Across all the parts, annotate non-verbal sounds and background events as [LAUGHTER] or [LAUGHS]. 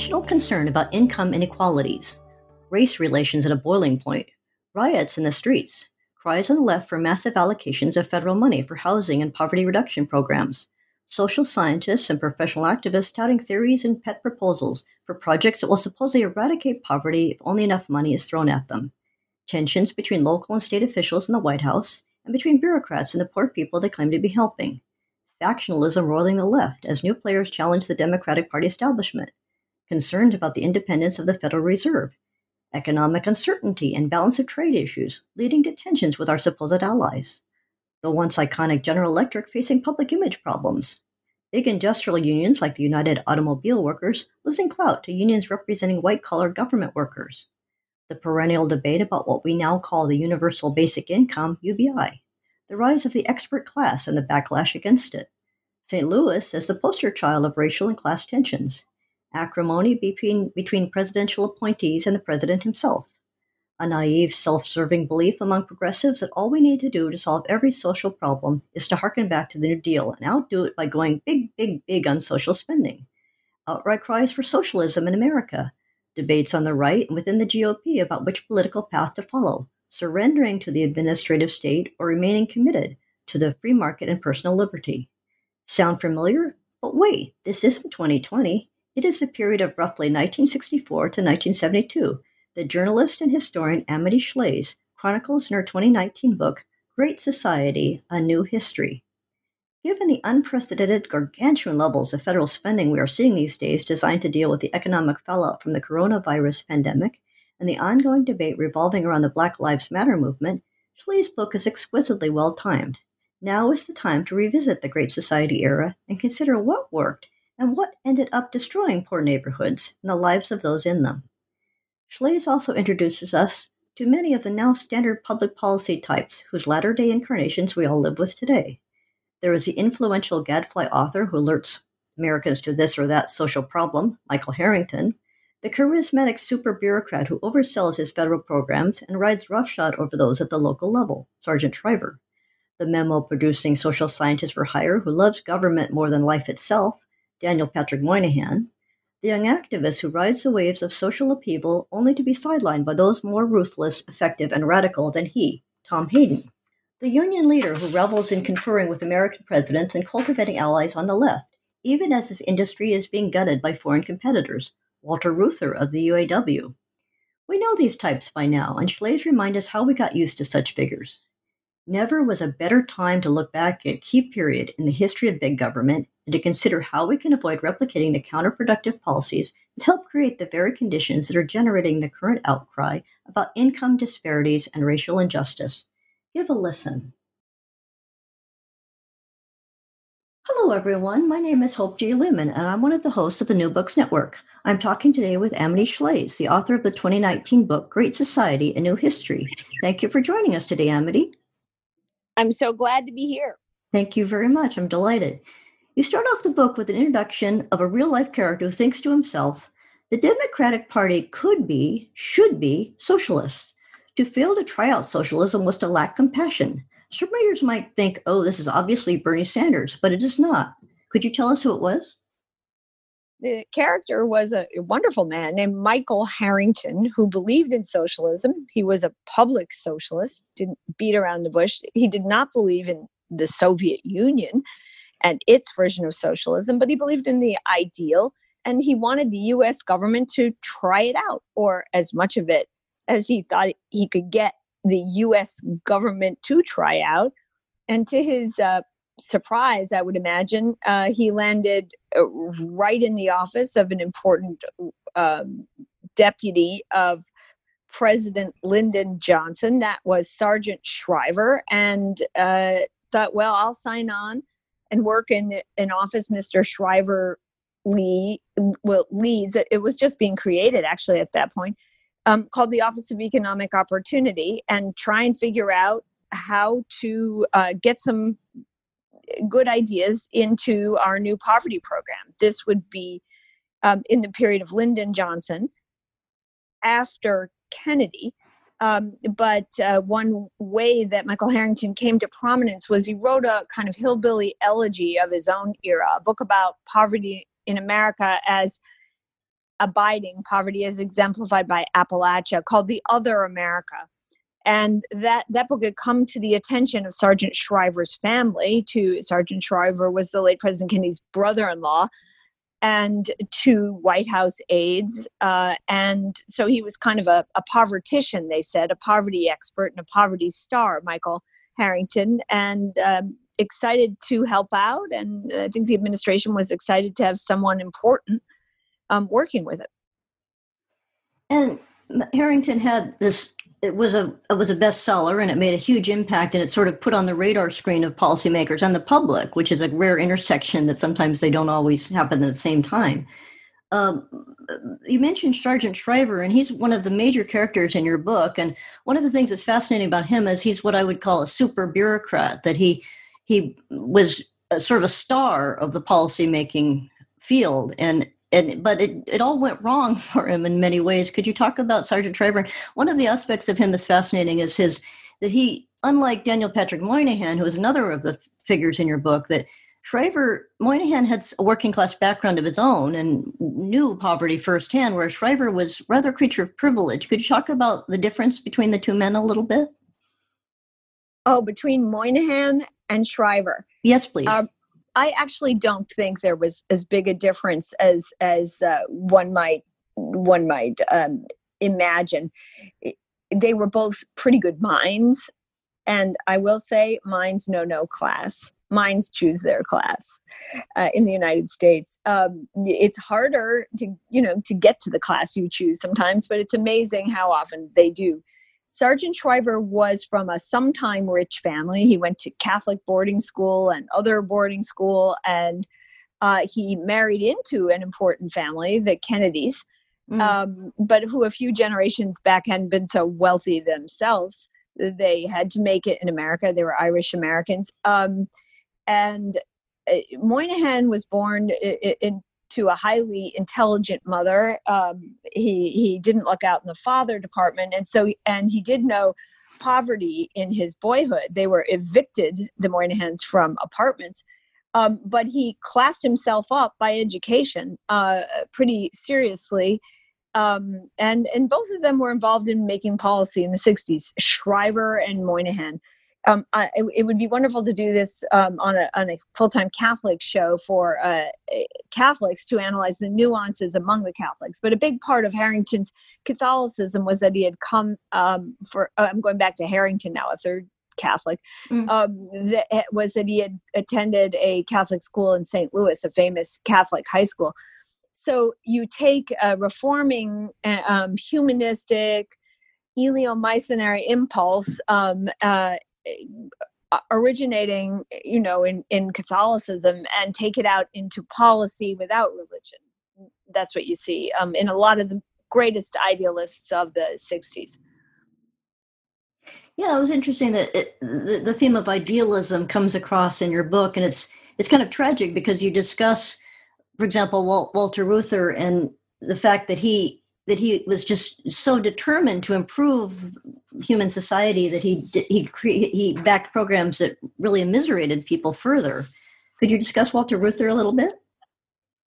National concern about income inequalities, race relations at a boiling point, riots in the streets, cries on the left for massive allocations of federal money for housing and poverty reduction programs, social scientists and professional activists touting theories and pet proposals for projects that will supposedly eradicate poverty if only enough money is thrown at them, tensions between local and state officials in the White House, and between bureaucrats and the poor people they claim to be helping, factionalism roiling the left as new players challenge the Democratic Party establishment, concerns about the independence of the Federal Reserve, economic uncertainty and balance of trade issues, leading to tensions with our supposed allies, the once iconic General Electric facing public image problems, big industrial unions like the United Automobile Workers losing clout to unions representing white collar government workers, the perennial debate about what we now call the Universal Basic Income, UBI, the rise of the expert class and the backlash against it, St. Louis as the poster child of racial and class tensions, acrimony between, between presidential appointees and the president himself, a naive, self serving belief among progressives that all we need to do to solve every social problem is to harken back to the New Deal and outdo it by going big, big, big on social spending, outright cries for socialism in America, debates on the right and within the GOP about which political path to follow, surrendering to the administrative state or remaining committed to the free market and personal liberty. Sound familiar? But wait, this isn't 2020. It is the period of roughly 1964 to 1972 that journalist and historian Amity Shlaes chronicles in her 2019 book, Great Society A New History. Given the unprecedented gargantuan levels of federal spending we are seeing these days designed to deal with the economic fallout from the coronavirus pandemic and the ongoing debate revolving around the Black Lives Matter movement, Shlaes' book is exquisitely well timed. Now is the time to revisit the Great Society era and consider what worked and what ended up destroying poor neighborhoods and the lives of those in them. Shlaes also introduces us to many of the now standard public policy types whose latter day incarnations we all live with today. There is the influential gadfly author who alerts Americans to this or that social problem, Michael Harrington, the charismatic super bureaucrat who oversells his federal programs and rides roughshod over those at the local level, Sargent Shriver, the memo producing social scientist for hire who loves government more than life itself, Daniel Patrick Moynihan, the young activist who rides the waves of social upheaval only to be sidelined by those more ruthless, effective, and radical than he, Tom Hayden, the union leader who revels in conferring with American presidents and cultivating allies on the left, even as his industry is being gutted by foreign competitors, Walter Reuther of the UAW. We know these types by now, and Shlaes remind us how we got used to such figures. Never was a better time to look back at a key period in the history of big government and to consider how we can avoid replicating the counterproductive policies that help create the very conditions that are generating the current outcry about income disparities and racial injustice. Give a listen. Hello, everyone. My name is Hope J. Leman, and I'm one of the hosts of the New Books Network. I'm talking today with Amity Shlaes, the author of the 2019 book, Great Society A New History. Thank you for joining us today, Amity. I'm so glad to be here. Thank you very much. I'm delighted. You start off the book with an introduction of a real life character who thinks to himself, the Democratic Party could be, should be, socialist. To fail to try out socialism was to lack compassion. Some readers might think, oh, this is obviously Bernie Sanders, but it is not. Could you tell us who it was? The character was a wonderful man named Michael Harrington who believed in socialism. He was a public socialist, didn't beat around the bush. He did not believe in the Soviet Union and its version of socialism, but he believed in the ideal and he wanted the US government to try it out, or as much of it as he thought he could get the US government to try out. And to his uh, surprise, I would imagine, uh, he landed right in the office of an important um, deputy of President Lyndon Johnson. That was Sargent Shriver, and uh, thought, well, I'll sign on and work in an office Mr. Shriver lead, well, leads. It was just being created actually at that point, um, called the Office of Economic Opportunity, and try and figure out how to uh, get some good ideas into our new poverty program. This would be um, in the period of Lyndon Johnson after Kennedy. Um, but uh, one way that Michael Harrington came to prominence was he wrote a kind of hillbilly elegy of his own era, a book about poverty in America as abiding poverty as exemplified by Appalachia called The Other America. And that, that book had come to the attention of Sargent Shriver's family. To Sargent Shriver was the late President Kennedy's brother-in-law, and to White House aides. Uh, and so he was kind of a, a povertician, they said, a poverty expert and a poverty star, Michael Harrington, and um, excited to help out. And I think the administration was excited to have someone important um, working with it. And Harrington had this it was a it was a bestseller and it made a huge impact and it sort of put on the radar screen of policymakers and the public, which is a rare intersection that sometimes they don't always happen at the same time. Um, you mentioned Sargent Shriver, and he's one of the major characters in your book. And one of the things that's fascinating about him is he's what I would call a super bureaucrat. That he he was a, sort of a star of the policymaking field, and and but it, it all went wrong [LAUGHS] for him in many ways. Could you talk about Sargent Shriver? One of the aspects of him that's fascinating is his that he, unlike Daniel Patrick Moynihan, who is another of the figures in your book, that Shriver Moynihan had a working class background of his own and knew poverty firsthand, whereas Shriver was rather a creature of privilege. Could you talk about the difference between the two men a little bit? Oh, between Moynihan and Shriver. Yes, please. Uh, I actually don't think there was as big a difference as as uh, one might one might um, imagine. They were both pretty good minds, and I will say, minds know no class. Minds choose their class uh, in the United States. Um, it's harder to you know to get to the class you choose sometimes, but it's amazing how often they do. Sargent Shriver was from a sometime rich family. He went to Catholic boarding school and other boarding school, and uh, he married into an important family, the Kennedys, mm. um, but who a few generations back hadn't been so wealthy themselves. They had to make it in America. They were Irish Americans. Um, and uh, Moynihan was born in, to a highly intelligent mother. Um, he he didn't look out in the father department, and so and he did know poverty in his boyhood. They were evicted, the Moynihans, from apartments. Um, but he classed himself up by education uh, pretty seriously. Um, and and both of them were involved in making policy in the 60s, Shriver and Moynihan um, I, it, would be wonderful to do this um, on a, on a full-time Catholic show for uh, Catholics to analyze the nuances among the Catholics. But a big part of Harrington's Catholicism was that he had come um, for. Uh, I'm going back to Harrington now, a third Catholic. Mm-hmm. Um, that was that he had attended a Catholic school in St. Louis, a famous Catholic high school. So you take a reforming, uh, um, humanistic, eleemosynary impulse um, uh, originating you know in in catholicism and take it out into policy without religion. That's what you see um, in a lot of the greatest idealists of the 60s yeah it was interesting that it, the, the theme of idealism comes across in your book and it's it's kind of tragic because you discuss for example Walt, walter reuther and the fact that he that he was just so determined to improve human society that he he he backed programs that really immiserated people further. Could you discuss Walter Reuther a little bit?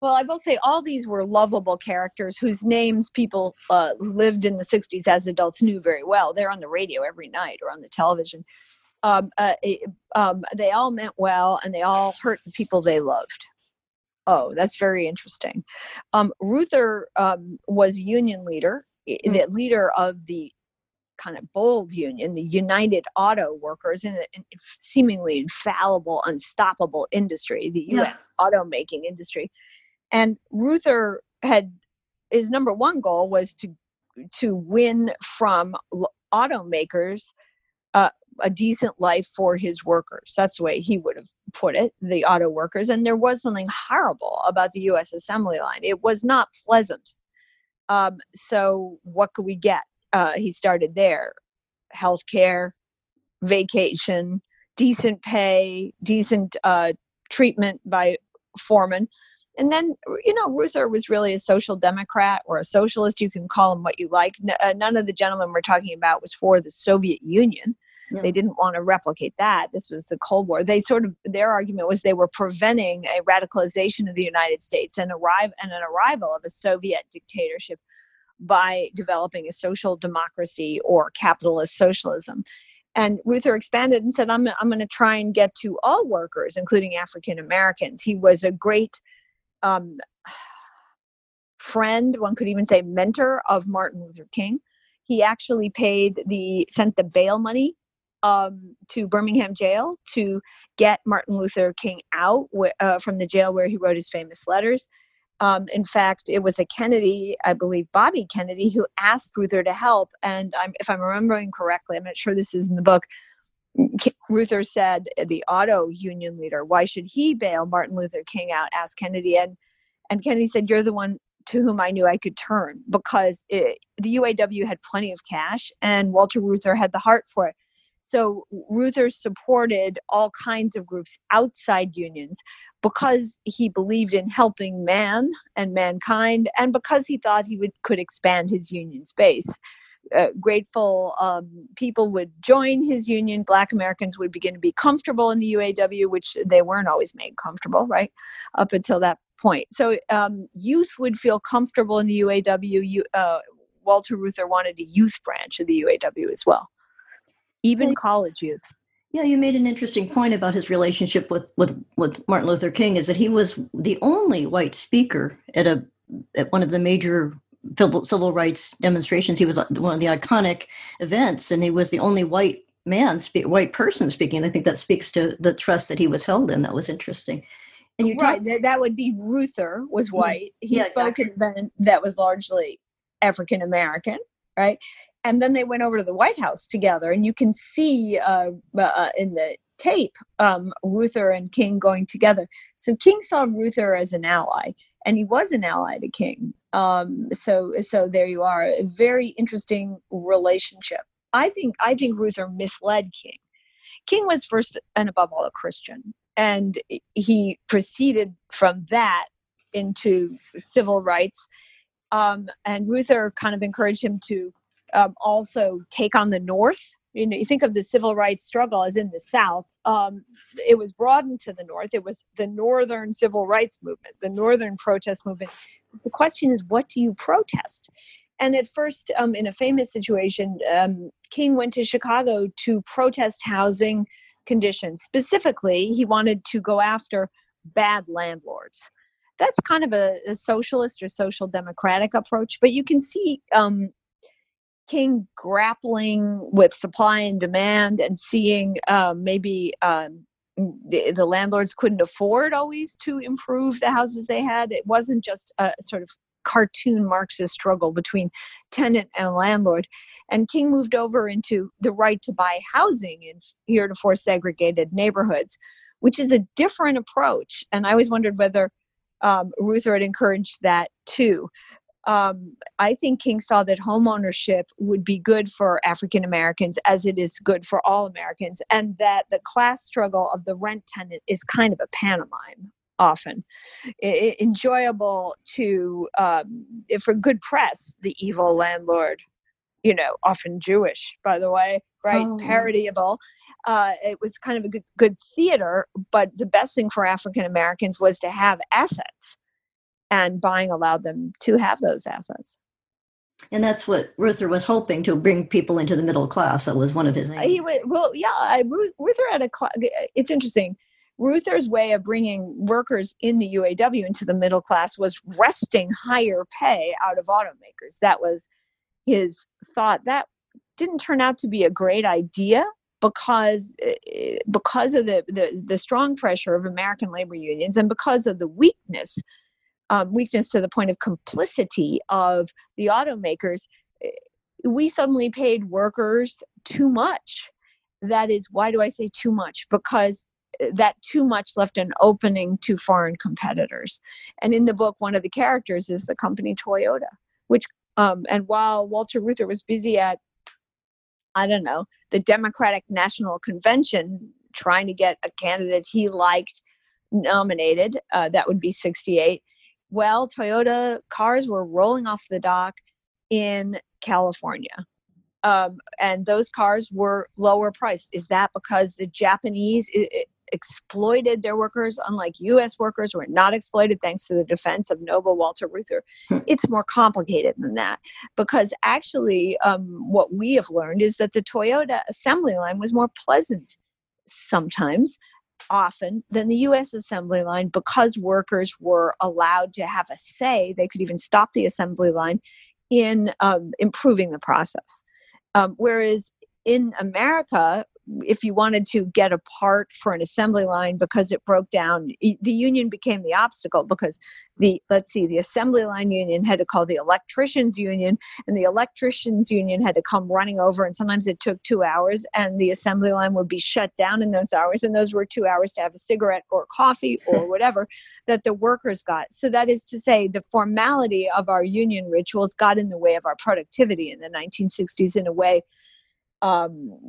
Well, I will say all these were lovable characters whose names people uh, lived in the 60s as adults knew very well. They're on the radio every night or on the television. um, uh, um, they all meant well and they all hurt the people they loved. Oh, that's very interesting. Um, Reuther um, was union leader, mm-hmm. the leader of the kind of bold union, the United Auto Workers, in a seemingly infallible, unstoppable industry, the U.S. Yeah. automaking industry. And Reuther had his number one goal was to to win from automakers uh, a decent life for his workers. That's the way he would have put it, the auto workers. And there was something horrible about the U.S. assembly line. It was not pleasant. Um, so, what could we get? Uh, he started there health care, vacation, decent pay, decent uh, treatment by foreman. And then, you know, Reuther was really a social democrat or a socialist. You can call him what you like. N- uh, none of the gentlemen we're talking about was for the Soviet Union. They didn't want to replicate that. This was the Cold War. They sort of their argument was they were preventing a radicalization of the United States and arrive and an arrival of a Soviet dictatorship by developing a social democracy or capitalist socialism. And Reuther expanded and said, I'm, I'm going to try and get to all workers, including African Americans. He was a great um, friend, one could even say mentor of Martin Luther King. He actually paid the, sent the bail money um, to Birmingham jail to get Martin Luther King out uh, from the jail where he wrote his famous letters. Um, in fact, it was a Kennedy, I believe, Bobby Kennedy, who asked Reuther to help. And I'm, if I'm remembering correctly, I'm not sure this is in the book. Reuther said, the auto union leader, why should he bail Martin Luther King out? asked Kennedy. And, and Kennedy said, You're the one to whom I knew I could turn because it, the UAW had plenty of cash and Walter Reuther had the heart for it. So Reuther supported all kinds of groups outside unions because he believed in helping man and mankind, and because he thought he would could expand his union space. Uh, grateful um, people would join his union. Black Americans would begin to be comfortable in the UAW, which they weren't always made comfortable, right? Up until that point. So um, youth would feel comfortable in the UAW. You, uh, Walter Reuther wanted a youth branch of the UAW as well even college youth. Yeah, you made an interesting point about his relationship with, with, with Martin Luther King is that he was the only white speaker at a at one of the major civil rights demonstrations. He was one of the iconic events, and he was the only white man, spe- white person speaking. I think that speaks to the trust that he was held in. That was interesting. And you're right, talk- that would be Reuther was mm-hmm. white. He yeah, spoke exactly. an event that was largely African American, right? And then they went over to the White House together, and you can see uh, uh, in the tape um, Reuther and King going together. So King saw Reuther as an ally, and he was an ally to King. Um, so so there you are, a very interesting relationship. I think I think Reuther misled King. King was first and above all a Christian, and he proceeded from that into civil rights. Um, and Reuther kind of encouraged him to um, also take on the North. You know, you think of the civil rights struggle as in the South. Um, it was broadened to the North. It was the Northern civil rights movement, the Northern protest movement. The question is, what do you protest? And at first, um, in a famous situation, um, King went to Chicago to protest housing conditions. Specifically, he wanted to go after bad landlords that's kind of a, a, socialist or social democratic approach but you can see um, King grappling with supply and demand and seeing um, maybe um, the, the, landlords couldn't afford always to improve the houses they had. It wasn't just a sort of cartoon Marxist struggle between tenant and landlord. And King moved over into the right to buy housing in heretofore segregated neighborhoods, which is a different approach. And I always wondered whether um, Reuther had encouraged that too um, I think King saw that home ownership would be good for African Americans as it is good for all Americans, and that the class struggle of the rent tenant is kind of a pantomime often. I- enjoyable to um, for good press the evil landlord you know often jewish by the way right? Oh. parodyable uh, it was kind of a good, good theater but the best thing for african americans was to have assets and buying allowed them to have those assets. And that's what Reuther was hoping to bring people into the middle class. That was one of his aims. He was, well, yeah, I, Reuther had a. It's interesting. Reuther's way of bringing workers in the UAW into the middle class was wresting higher pay out of automakers. That was his thought. That didn't turn out to be a great idea because eh, because of the, the, the strong pressure of American labor unions and because of the weakness um, weakness to the point of complicity of the automakers, eh, we suddenly paid workers too much. That is, why do I say too much? Because eh, that too much left an opening to foreign competitors. And in the book, one of the characters is the company Toyota, which, um, and while Walter Reuther was busy at, I don't know, the Democratic National Convention trying to get a candidate he liked nominated, uh, that would be 68 well, Toyota cars were rolling off the dock in California. Um, and those cars were lower priced. Is that because the Japanese it, it exploited their workers, unlike U.S. workers who were not exploited thanks to the defense of Noble Walter Reuther? Hmm. it's more complicated than that because actually, um, what we have learned is that the Toyota assembly line was more pleasant sometimes often than the US assembly line because workers were allowed to have a say. They could even stop the assembly line in um, improving the process. Um, whereas in America, if you wanted to get a part for an assembly line because it broke down the union became the obstacle because the let's see the assembly line union had to call the electricians union and the electricians union had to come running over and sometimes it took two hours and the assembly line would be shut down in those hours and those were two hours to have a cigarette or coffee [LAUGHS] or whatever that the workers got. So that is to say the formality of our union rituals got in the way of our productivity in the 1960s in a way um,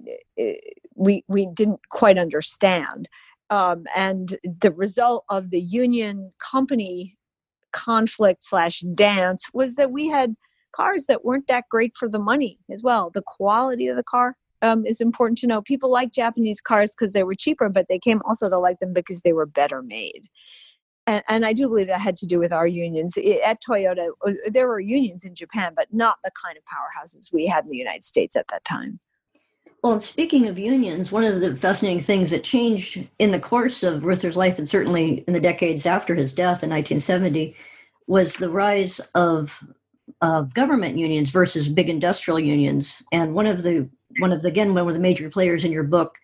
we we didn't quite understand. Um, and the result of the union company conflict slash dance was that we had cars that weren't that great for the money as well. The quality of the car um, is important to know. People like Japanese cars because they were cheaper, but they came also to like them because they were better made. And, and, I do believe that had to do with our unions. At Toyota, uh, there were unions in Japan, but not the kind of powerhouses we had in the United States at that time. Well, and speaking of unions, one of the fascinating things that changed in the course of Reuther's life, and certainly in the decades after his death in 1970, was the rise of of government unions versus big industrial unions. And one of the one of the again one of the major players in your book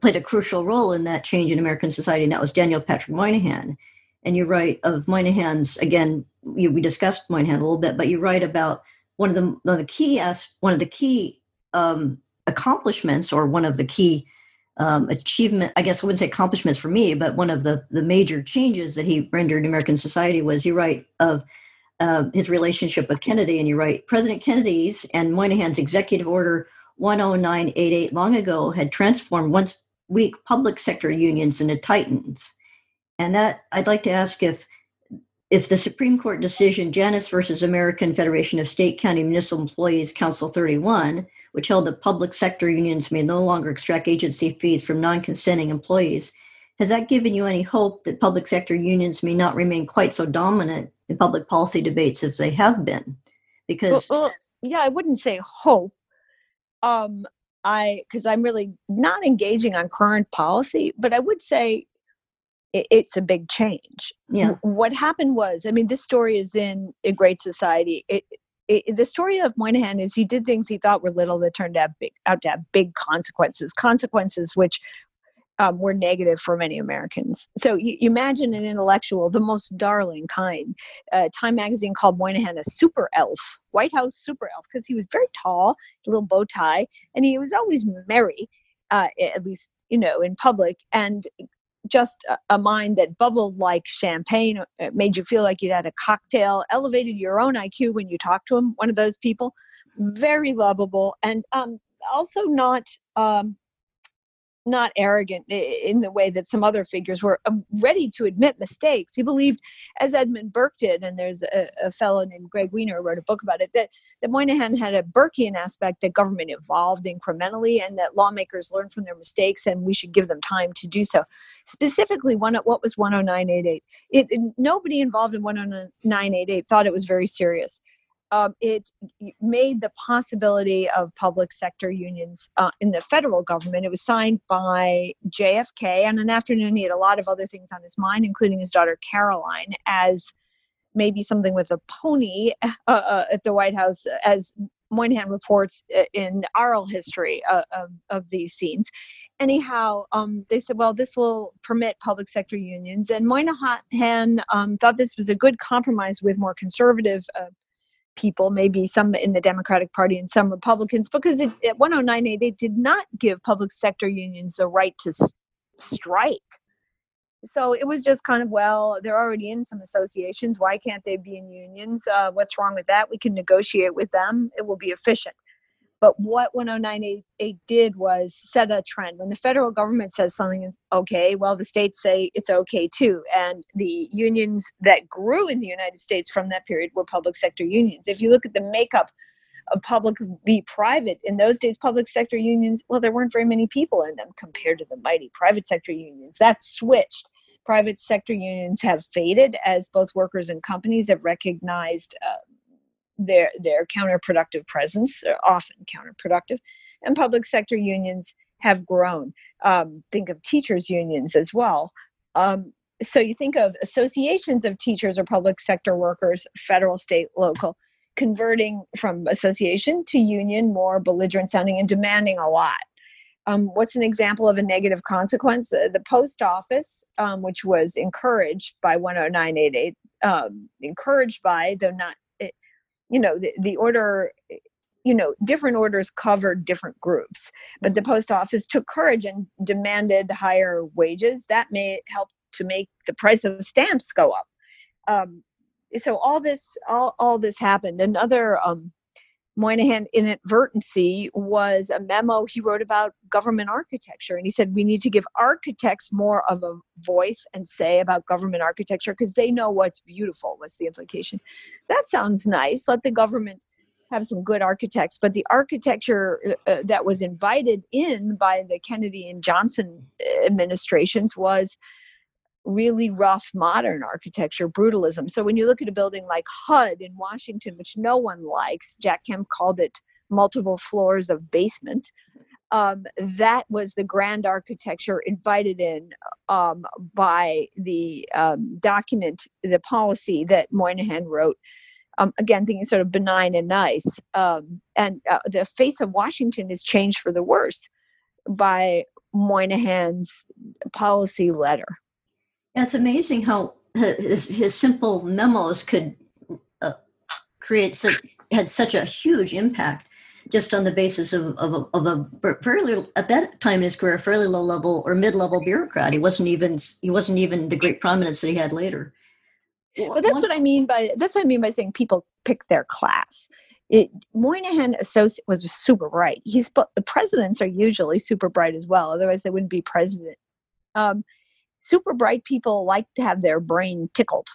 played a crucial role in that change in American society, and that was Daniel Patrick Moynihan. And you write of Moynihan's again. You, we discussed Moynihan a little bit, but you write about one of the one of the key as one of the key um, accomplishments or one of the key um, achievement i guess i wouldn't say accomplishments for me but one of the the major changes that he rendered in american society was you write of uh, his relationship with kennedy and you write president kennedy's and moynihan's executive order 10988 long ago had transformed once weak public sector unions into titans. And that i'd like to ask if if the Supreme Court decision Janus versus American Federation of State County Municipal Employees Council 31 which held that public sector unions may no longer extract agency fees from non consenting employees. Has that given you any hope that public sector unions may not remain quite so dominant in public policy debates as they have been? Because well, well, yeah, I wouldn't say hope. Um, I because I'm really not engaging on current policy, but I would say it, it's a big change. Yeah. What happened was, I mean, this story is in a great society. It, it, the story of Moynihan is he did things he thought were little that turned out, big, out to have big consequences, consequences which um, were negative for many Americans. So you, you, imagine an intellectual, the most darling kind. Uh, Time magazine called Moynihan a super elf, White House super elf, because he was very tall, a little bow tie, and he was always merry, uh, at least you know in public, and just a, mind that bubbled like champagne, it uh, made you feel like you'd had a cocktail, elevated your own IQ when you talked to him, one of those people. Very lovable and um, also not um, not arrogant in the way that some other figures were um, ready to admit mistakes. He believed, as Edmund Burke did, and there's a, a fellow named Greg who wrote a book about it, that, that Moynihan had a Burkean aspect that government evolved incrementally and that lawmakers learn from their mistakes and we should give them time to do so. Specifically, one, what was 10988? It, it, nobody involved in 10988 thought it was very serious. Um, it made the possibility of public sector unions uh, in the federal government. It was signed by JFK, and an afternoon he had a lot of other things on his mind, including his daughter Caroline, as maybe something with a pony [LAUGHS] uh, uh, at the White House, as Moynihan reports uh, in oral history uh, of, of, these scenes. Anyhow, um, they said, well, this will permit public sector unions. And Moynihan um, thought this was a good compromise with more conservative uh, people, maybe some in the Democratic Party and some Republicans, because it, it 10988 did not give public sector unions the right to s- strike. So it was just kind of, well, they're already in some associations. Why can't they be in unions? Uh, what's wrong with that? We can negotiate with them. It will be efficient. But what 10988 did was set a trend. When the federal government says something is okay, well, the states say it's okay too. And the unions that grew in the United States from that period were public sector unions. If you look at the makeup of public v private, in those days, public sector unions, well, there weren't very many people in them compared to the mighty private sector unions. That switched private sector unions have faded as both workers and companies have recognized uh, their their counterproductive presence, uh, often counterproductive, and public sector unions have grown. Um, think of teachers unions as well. Um, so you think of associations of teachers or public sector workers, federal, state, local, converting from association to union, more belligerent sounding and demanding a lot. Um, what's an example of a negative consequence? Uh, the post office, um, which was encouraged by 10988, um, encouraged by, though not you know the, the order you know different orders covered different groups but the post office took courage and demanded higher wages. That may help to make the price of stamps go up. Um, so all this all, all this happened. Another um, Moynihan inadvertency was a memo he wrote about government architecture. And he said, we need to give architects more of a voice and say about government architecture because they know what's beautiful, was the implication. That sounds nice. Let the government have some good architects. But the architecture uh, uh that was invited in by the Kennedy and Johnson uh, administrations was really rough modern architecture, brutalism. So when you look at a building like HUD in Washington, which no one likes, Jack Kemp called it multiple floors of basement. Um, that was the grand architecture invited in um, by the um, document, the policy that Moynihan wrote. Um, again, thinking sort of benign and nice. Um, and uh, the face of Washington is changed for the worse by Moynihan's policy letter. It's amazing how his, his simple memos could uh, create such, had such a huge impact just on the basis of, of, a, of a fairly at that time in his career fairly low level or mid level bureaucrat. He wasn't even he wasn't even the great prominence that he had later. Well, that's One, what I mean by that's what I mean by saying people pick their class. It, Moynihan associate was super bright. He's the presidents are usually super bright as well. Otherwise, they wouldn't be president. Um, super bright people like to have their brain tickled.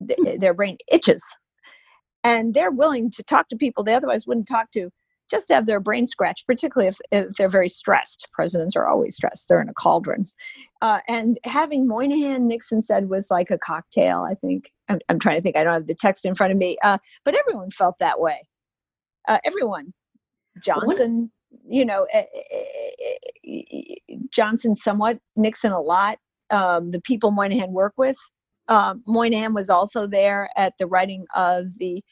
Hmm. their brain itches. And they're willing to talk to people they otherwise wouldn't talk to just to have their brain scratched particularly if, if they're very stressed. Presidents are always stressed. They're in a cauldron. Uh, and having moynihan nixon said was like a cocktail i think. I'm, I'm trying to think. I don't have the text in front of me. Uh, but everyone felt that way. Uh, everyone. Johnson you know, eh, eh, eh, Johnson somewhat, Nixon a lot. Um, the people Moynihan worked with. Um, Moynihan was also there at the writing of the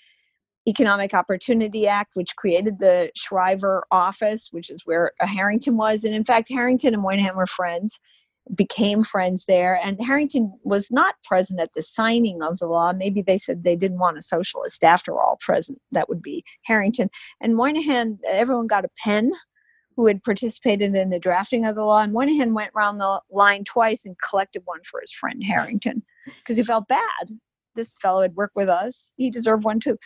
Economic Opportunity Act, which created the Shriver office, which is where Harrington was. And in fact, Harrington and Moynihan were friends, became friends there. And Harrington was not present at the signing of the law. Maybe they said they didn't want a socialist after all present. That would be Harrington. And Moynihan, everyone got a pen who had participated in the drafting of the law. And Moynihan went around the line twice and collected one for his friend Harrington because he felt bad. This fellow had worked with us; he deserved one too.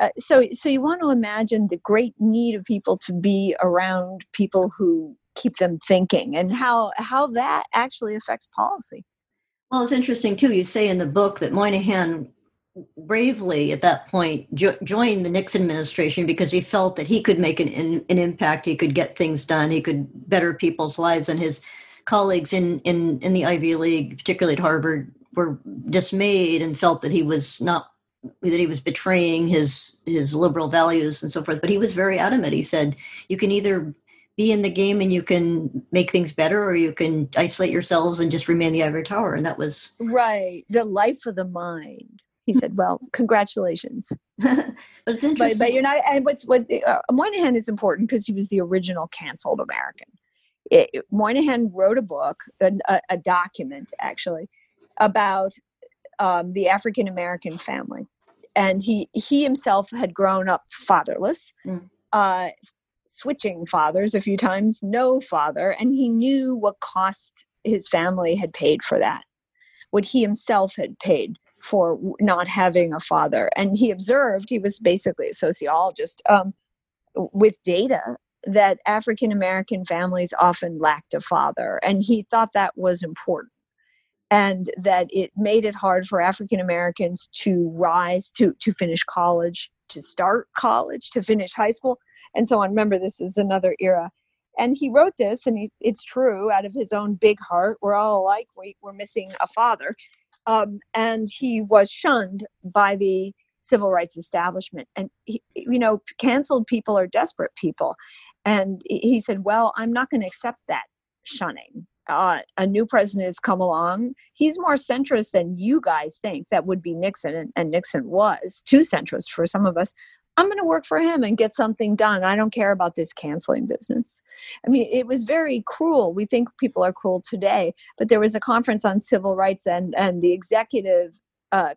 Uh, so, so you want to imagine the great need of people to be around people who keep them thinking, and how how that actually affects policy. Well, it's interesting too. You say in the book that Moynihan bravely at that point jo- joined the Nixon administration because he felt that he could make an, an, an, impact, he could get things done, he could better people's lives, and his colleagues in, in, in the Ivy League, particularly at Harvard, were dismayed and felt that he was not that he was betraying his his liberal values and so forth. But he was very adamant. He said, "You can either be in the game and you can make things better, or you can isolate yourselves and just remain the ivory tower." And that was right. The life of the mind. He said, [LAUGHS] "Well, congratulations." but it's interesting. But, but, you're not. And what's what uh, Moynihan is important because he was the original canceled American. It, Moynihan wrote a book, a, a document actually, about um, the African American family, and he he himself had grown up fatherless, mm. uh, switching fathers a few times, no father, and he knew what cost his family had paid for that, what he himself had paid for not having a father, and he observed he was basically a sociologist um, with data that African American families often lacked a father, and he thought that was important and that it made it hard for African Americans to rise, to, to finish college, to start college, to finish high school, and so on. Remember, this is another era. And he wrote this, and he, it's true out of his own big heart. We're all alike. We, we're missing a father. Um, and he was shunned by the civil rights establishment. And, he, you know, canceled people are desperate people. And he said, Well, I'm not going to accept that shunning uh, a new president has come along. He's more centrist than you guys think that would be Nixon, and, and Nixon was too centrist for some of us. I'm going to work for him and get something done. I don't care about this canceling business. I mean, it was very cruel. We think people are cruel today, but there was a conference on civil rights, and and the executive uh,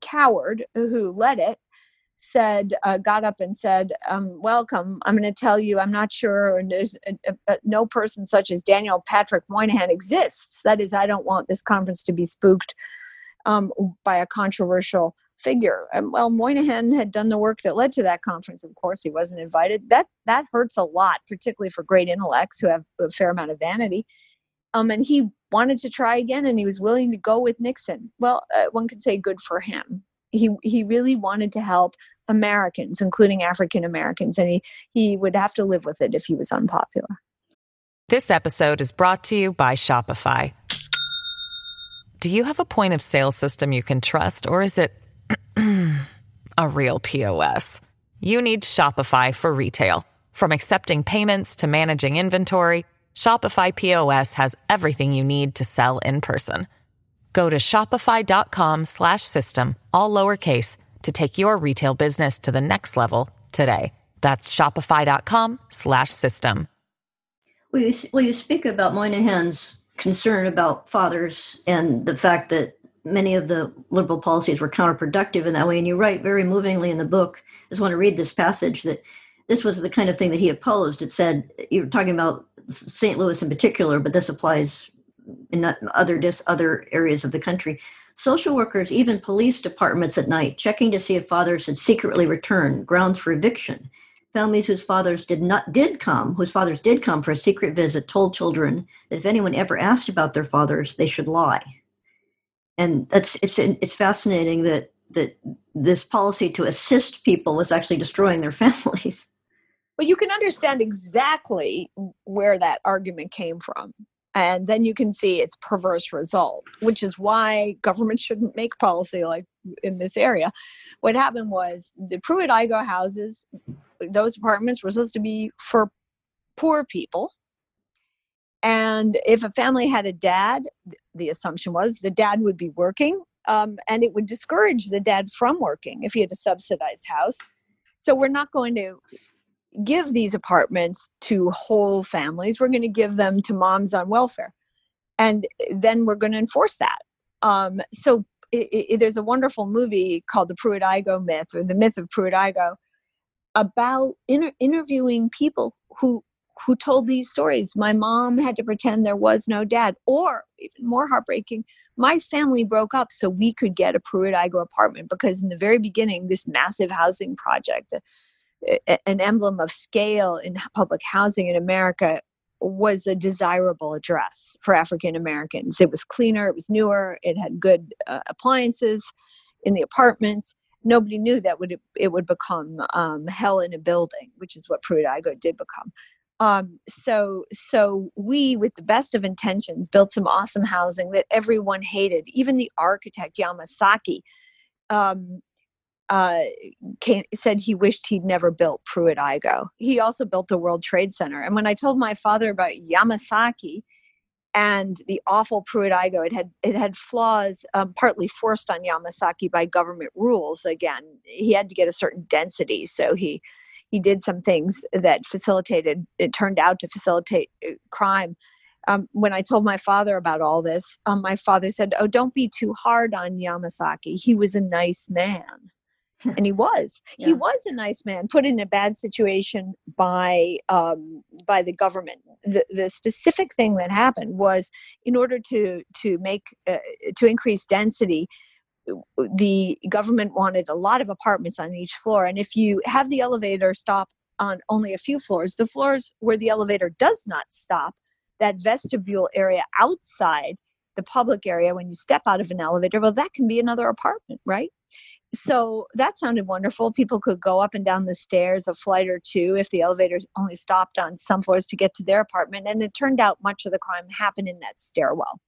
coward who led it said uh, got up and said um, welcome. I'm going to tell you i'm not sure and there's a, a, a, no person such as daniel patrick moynihan exists. That is i don't want this conference to be spooked um, by a controversial figure. And well moynihan had done the work that led to that conference of course he wasn't invited. That that hurts a lot particularly for great intellects who have a fair amount of vanity. Um, and he wanted to try again and he was willing to go with nixon. Well uh, one could say good for him he he really wanted to help Americans, including African Americans, and he he would have to live with it if he was unpopular. This episode is brought to you by Shopify. Do you have a point of sale system you can trust, or is it [CLEARS THROAT] a real POS? You need Shopify for retail. From accepting payments to managing inventory, Shopify POS has everything you need to sell in person. Go to shopify.com slash system, all lowercase to take your retail business to the next level today. That's shopify.com slash system. Well you, well, you speak about Moynihan's concern about fathers and the fact that many of the liberal policies were counterproductive in that way. And you write very movingly in the book, I just want to read this passage that this was the kind of thing that he opposed. It said, you're talking about St. Louis in particular, but this applies in other dis, other areas of the country. Social workers, even police departments at night, checking to see if fathers had secretly returned, grounds for eviction. Families whose fathers did not did come, whose fathers did come for a secret visit, told children that if anyone ever asked about their fathers, they should lie. And that's it's it's fascinating that that this policy to assist people was actually destroying their [LAUGHS] families. Well, you can understand exactly where that argument came from and then you can see its perverse result which is why government shouldn't make policy like in this area. What happened was the pruitt-igoe houses those apartments were supposed to be for poor people. And if a family had a dad the assumption was the dad would be working um, and it would discourage the dad from working if he had a subsidized house. So we're not going to give these apartments to whole families. We're going to give them to moms on welfare. And then we're going to enforce that. Um, so it, it, there's a wonderful movie called The Pruitt-Igoe Myth or The Myth of Pruitt-Igoe about inter- interviewing people who who told these stories. My mom had to pretend there was no dad, or even more heartbreaking, my family broke up so we could get a Pruitt-Igoe apartment because in the very beginning, this massive housing project, an emblem of scale in public housing in America was a desirable address for African Americans. It was cleaner, it was newer, it had good uh, appliances in the apartments. Nobody knew that would it would become um, hell in a building, which is what Pruitt-Igoe did become. Um, so, so we, with the best of intentions, built some awesome housing that everyone hated. Even the architect Yamasaki um, uh, came, said he wished he'd never built Pruitt-Igoe. He also built the World Trade Center. And when I told my father about Yamasaki and the awful Pruitt-Igoe, it had it had flaws, um, partly forced on Yamasaki by government rules. Again, he had to get a certain density, so he he did some things that facilitated. It turned out to facilitate uh, crime. Um, when I told my father about all this, um, my father said, "Oh, don't be too hard on Yamasaki. He was a nice man." And he was. [LAUGHS] Yeah. he was a nice man put in a bad situation by um, by the government. The, the specific thing that happened was in order to to make uh, to increase density the government wanted a lot of apartments on each floor. And if you have the elevator stop on only a few floors the floors where the elevator does not stop that vestibule area outside the public area when you step out of an elevator well that can be another apartment right so that sounded wonderful. People could go up and down the stairs a flight or two if the elevator only stopped on some floors to get to their apartment. And it turned out much of the crime happened in that stairwell.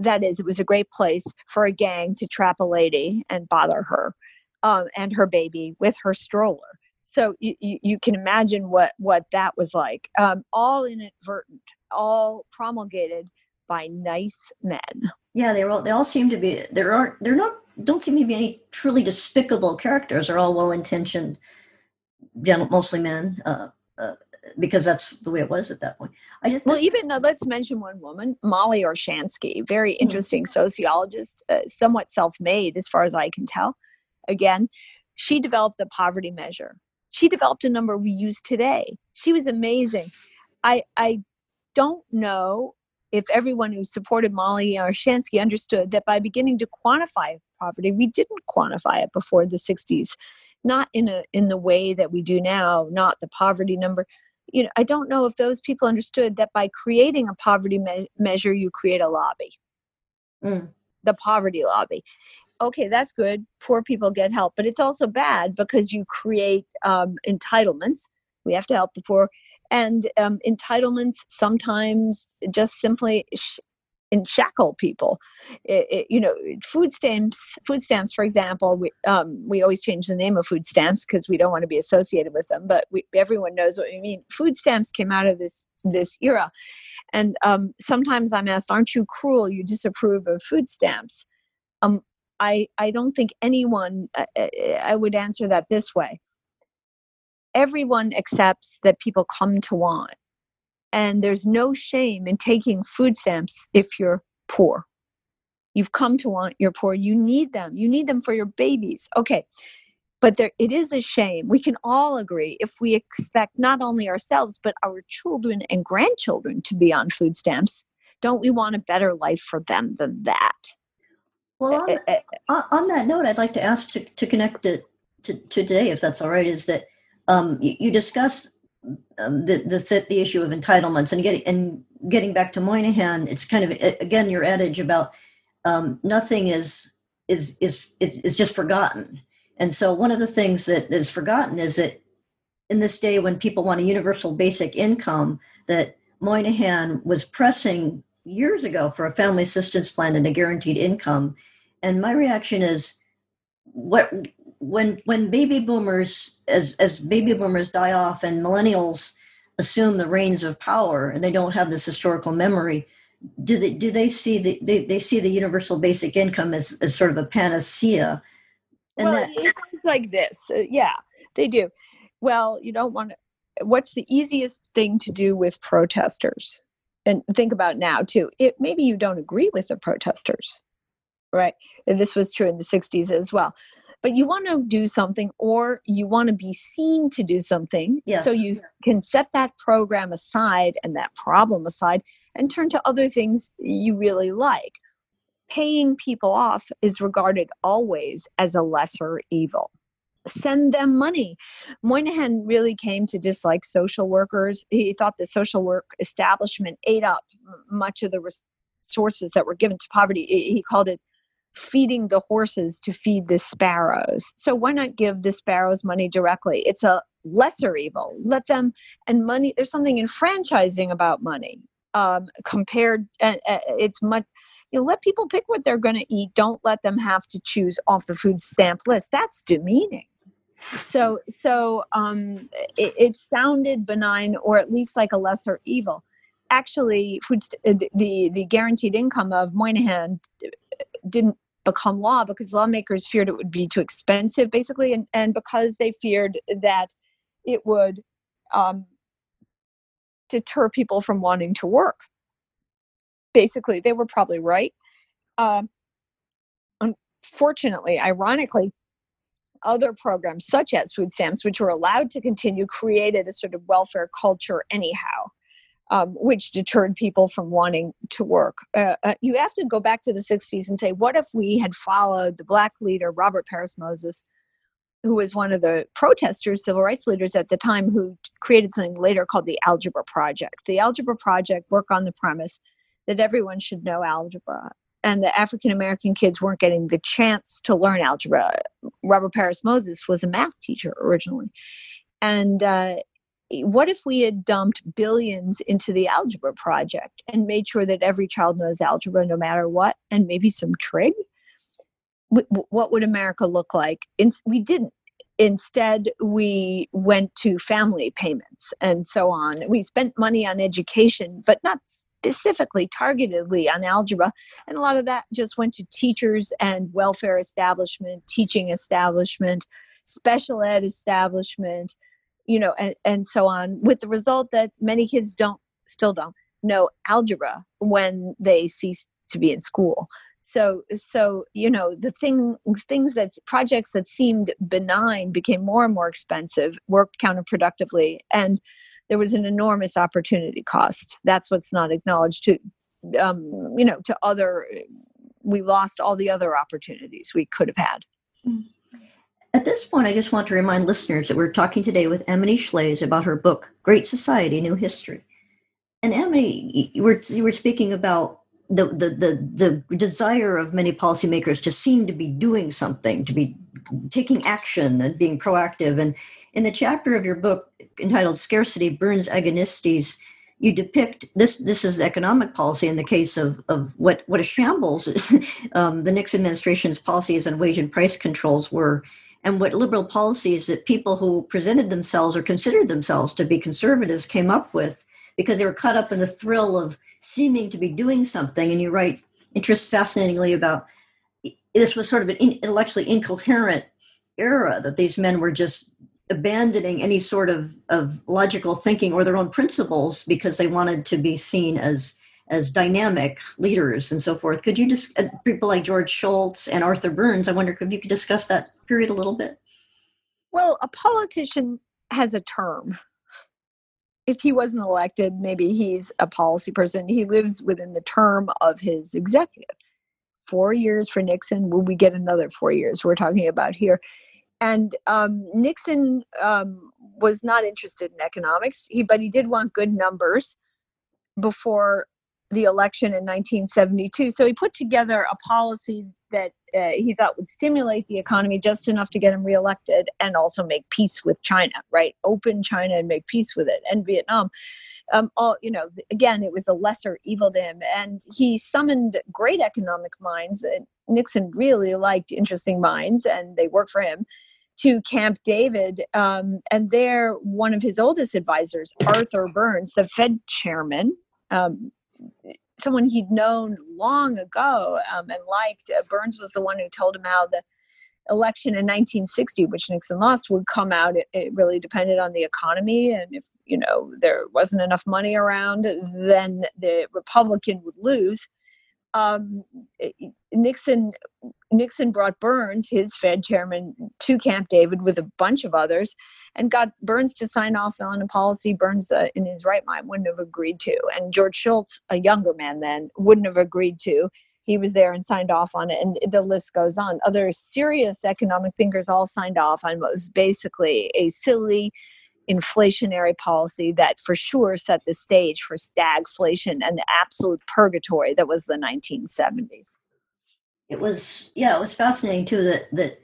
That is, it was a great place for a gang to trap a lady and bother her um, and her baby with her stroller. So you, you, you, can imagine what, what that was like. Um, all inadvertent, all promulgated by nice men. Yeah, they all they all seem to be there aren't they're not don't seem to be any truly despicable characters. They're all well intentioned, mostly men, uh, uh, because that's the way it was at that point. I just well, even uh, let's mention one woman, Mollie Orshansky, very hmm. interesting mm-hmm. sociologist, uh, somewhat self-made as far as I can tell. Again, she developed the poverty measure. She developed a number we use today. She was amazing. I I don't know if everyone who supported Mollie Orshansky understood that by beginning to quantify poverty, we didn't quantify it before the 60s, not in a in the way that we do now, not the poverty number. You know, I don't know if those people understood that by creating a poverty me- measure, you create a lobby, mm. the poverty lobby. Okay, that's good. Poor people get help, but it's also bad because you create um, entitlements. We have to help the poor and um, entitlements sometimes just simply sh- shackle people. It, it, you know, food stamps. Food stamps, for example, we um, we always change the name of food stamps because we don't want to be associated with them. But we, everyone knows what we mean. Food stamps came out of this this era, and um, sometimes I'm asked, "Aren't you cruel? You disapprove of food stamps?" Um, I I don't think anyone. I, I would answer that this way everyone accepts that people come to want. And there's no shame in taking food stamps if you're poor. You've come to want, you're poor, you need them. You need them for your babies. Okay. But there, it is a shame. We can all agree if we expect not only ourselves, but our children and grandchildren to be on food stamps, don't we want a better life for them than that? Well, on, uh, uh, on that note, I'd like to ask to, to connect it to, to today, if that's all right, is that um, you, you discuss um, the, the the issue of entitlements and getting and getting back to Moynihan. It's kind of again your adage about um, nothing is is is is just forgotten. And so one of the things that is forgotten is that in this day when people want a universal basic income, that Moynihan was pressing years ago for a family assistance plan and a guaranteed income. And my reaction is, what when when baby boomers as as baby boomers die off and millennials assume the reins of power and they don't have this historical memory do they do they see the they, they see the universal basic income as, as sort of a panacea? And well, that it's like this uh, yeah they do. Well you don't want to what's the easiest thing to do with protesters? And think about now too it maybe you don't agree with the protesters right? And this was true in the 60s as well but you want to do something or you want to be seen to do something. Yes. so you can set that program aside and that problem aside and turn to other things you really like. Paying people off is regarded always as a lesser evil. Send them money. Moynihan really came to dislike social workers. He thought the social work establishment ate up much of the resources that were given to poverty. He called it feeding the horses to feed the sparrows. So why not give the sparrows money directly? It's a lesser evil. Let them and money. There's something enfranchising about money um, compared. Uh, uh, it's much you know let people pick what they're going to eat don't let them have to choose off the food stamp list that's demeaning so so um it, it sounded benign or at least like a lesser evil actually food st- the the guaranteed income of moynihan didn't become law because lawmakers feared it would be too expensive basically. And, and because they feared that it would um, deter people from wanting to work. Basically they were probably right. Um, unfortunately ironically other programs such as food stamps which were allowed to continue created a sort of welfare culture anyhow um, which deterred people from wanting to work. Uh, uh, you have to go back to the 60s and say, what if we had followed the black leader, Robert Parris Moses, who was one of the protesters, civil rights leaders at the time, who created something later called the Algebra Project. The Algebra Project worked on the premise that everyone should know algebra, and the African American kids weren't getting the chance to learn algebra. Robert Parris Moses was a math teacher originally, and uh, Eh, what if we had dumped billions into the algebra project and made sure that every child knows algebra no matter what and maybe some trig? What would america look like? We didn't. Instead we went to family payments and so on. We spent money on education but not specifically targetedly on algebra. And a lot of that just went to teachers and welfare establishment teaching establishment special ed establishment you know, and, and so on, with the result that many kids don't, still don't know algebra when they cease to be in school. So, so you know, the thing, things that projects that seemed benign became more and more expensive, worked counterproductively, and there was an enormous opportunity cost. That's what's not acknowledged to, um, you know, to other. We lost all the other opportunities we could have had. Mm-hmm. At this point, I just want to remind listeners that we're talking today with Emily Shlaes about her book, Great Society New History. And Emily, you were, you were speaking about the, the, the, the desire of many policymakers to seem to be doing something, to be taking action and being proactive. And in the chapter of your book entitled Scarcity Burns Agonistes, you depict this this is economic policy in the case of of what what a shambles [LAUGHS] um, the Nixon administration's policies on wage and price controls were and what liberal policies that people who presented themselves or considered themselves to be conservatives came up with because they were caught up in the thrill of seeming to be doing something. And you write interest fascinatingly about this was sort of an intellectually incoherent era that these men were just abandoning any sort of, of logical thinking or their own principles because they wanted to be seen as as dynamic leaders and so forth. Could you just uh, people like George Shultz and Arthur Burns? I wonder if you could discuss that period a little bit. Well, a politician has a term. If he wasn't elected, maybe he's a policy person. He lives within the term of his executive. Four years for Nixon. Will we get another four years? We're talking about here. And um, Nixon um, was not interested in economics, he, but he did want good numbers before the election in 1972. So he put together a policy that uh, he thought would stimulate the economy just enough to get him reelected and also make peace with China, right? Open China and make peace with it and Vietnam. Um, all you know, again, it was a lesser evil to him, and he summoned great economic minds. Nixon really liked interesting minds, and they worked for him. To Camp David, um, and there, one of his oldest advisors, Arthur Burns, the Fed chairman, um, someone he'd known long ago um, and liked. Uh, Burns was the one who told him how the election in 1960, which Nixon lost, would come out. It, it, really depended on the economy, and if you know there wasn't enough money around, then the Republican would lose um, Nixon Nixon brought Burns, his Fed chairman, to Camp David with a bunch of others, and got Burns to sign off on a policy Burns, uh, in his right mind, wouldn't have agreed to, and George Shultz, a younger man then, wouldn't have agreed to. He was there and signed off on it, and the list goes on. Other serious economic thinkers all signed off on what was basically a silly inflationary policy that for sure set the stage for stagflation and the absolute purgatory that was the 1970s. It was, yeah, it was fascinating too that that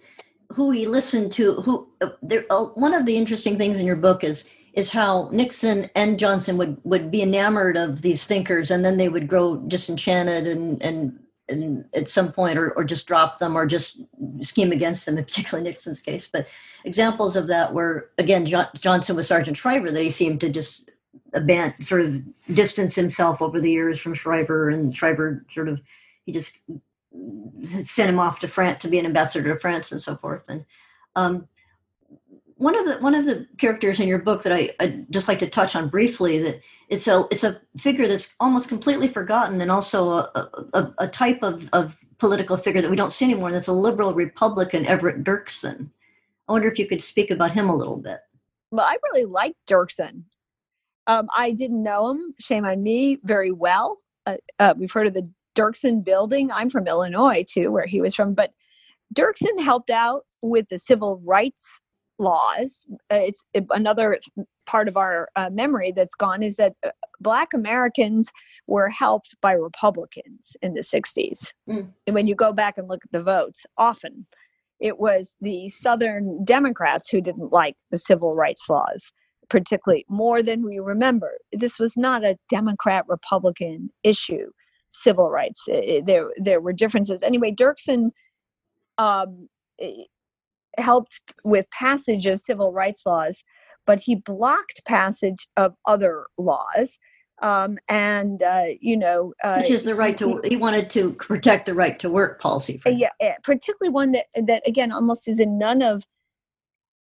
who he listened to. Who uh, there? Uh, one of the interesting things in your book is is how Nixon and Johnson would would be enamored of these thinkers, and then they would grow disenchanted and and at some point or, or just drop them or just scheme against them, in [LAUGHS] particularly Nixon's case. But examples of that were, again, John, Johnson with Sargent Shriver, that he seemed to just abandon, sort of distance himself over the years from Shriver, and Shriver sort of, he just sent him off to France to be an ambassador to France and so forth. And um, one of the one of the characters in your book that I I'd just like to touch on briefly that it's a it's a figure that's almost completely forgotten and also a, a, a type of, of political figure that we don't see anymore. That's a liberal Republican, Everett Dirksen. I wonder if you could speak about him a little bit. Well, I really like Dirksen. Um, I didn't know him, shame on me, very well. Uh, uh, we've heard of the Dirksen building. I'm from Illinois too, where he was from, but Dirksen helped out with the civil rights laws. Uh, it's another part of our uh, memory that's gone is that uh, Black Americans were helped by Republicans in the 60s. Mm. And when you go back and look at the votes, often it was the Southern Democrats who didn't like the civil rights laws, particularly more than we remember. This was not a Democrat Republican issue, civil rights. It, there, there were differences. Anyway, Dirksen um, helped with passage of civil rights laws, but he blocked passage of other laws. Um, and uh, you know, uh, such as the right to he wanted to protect the right to work policy. yeah, particularly one that that again almost is in none of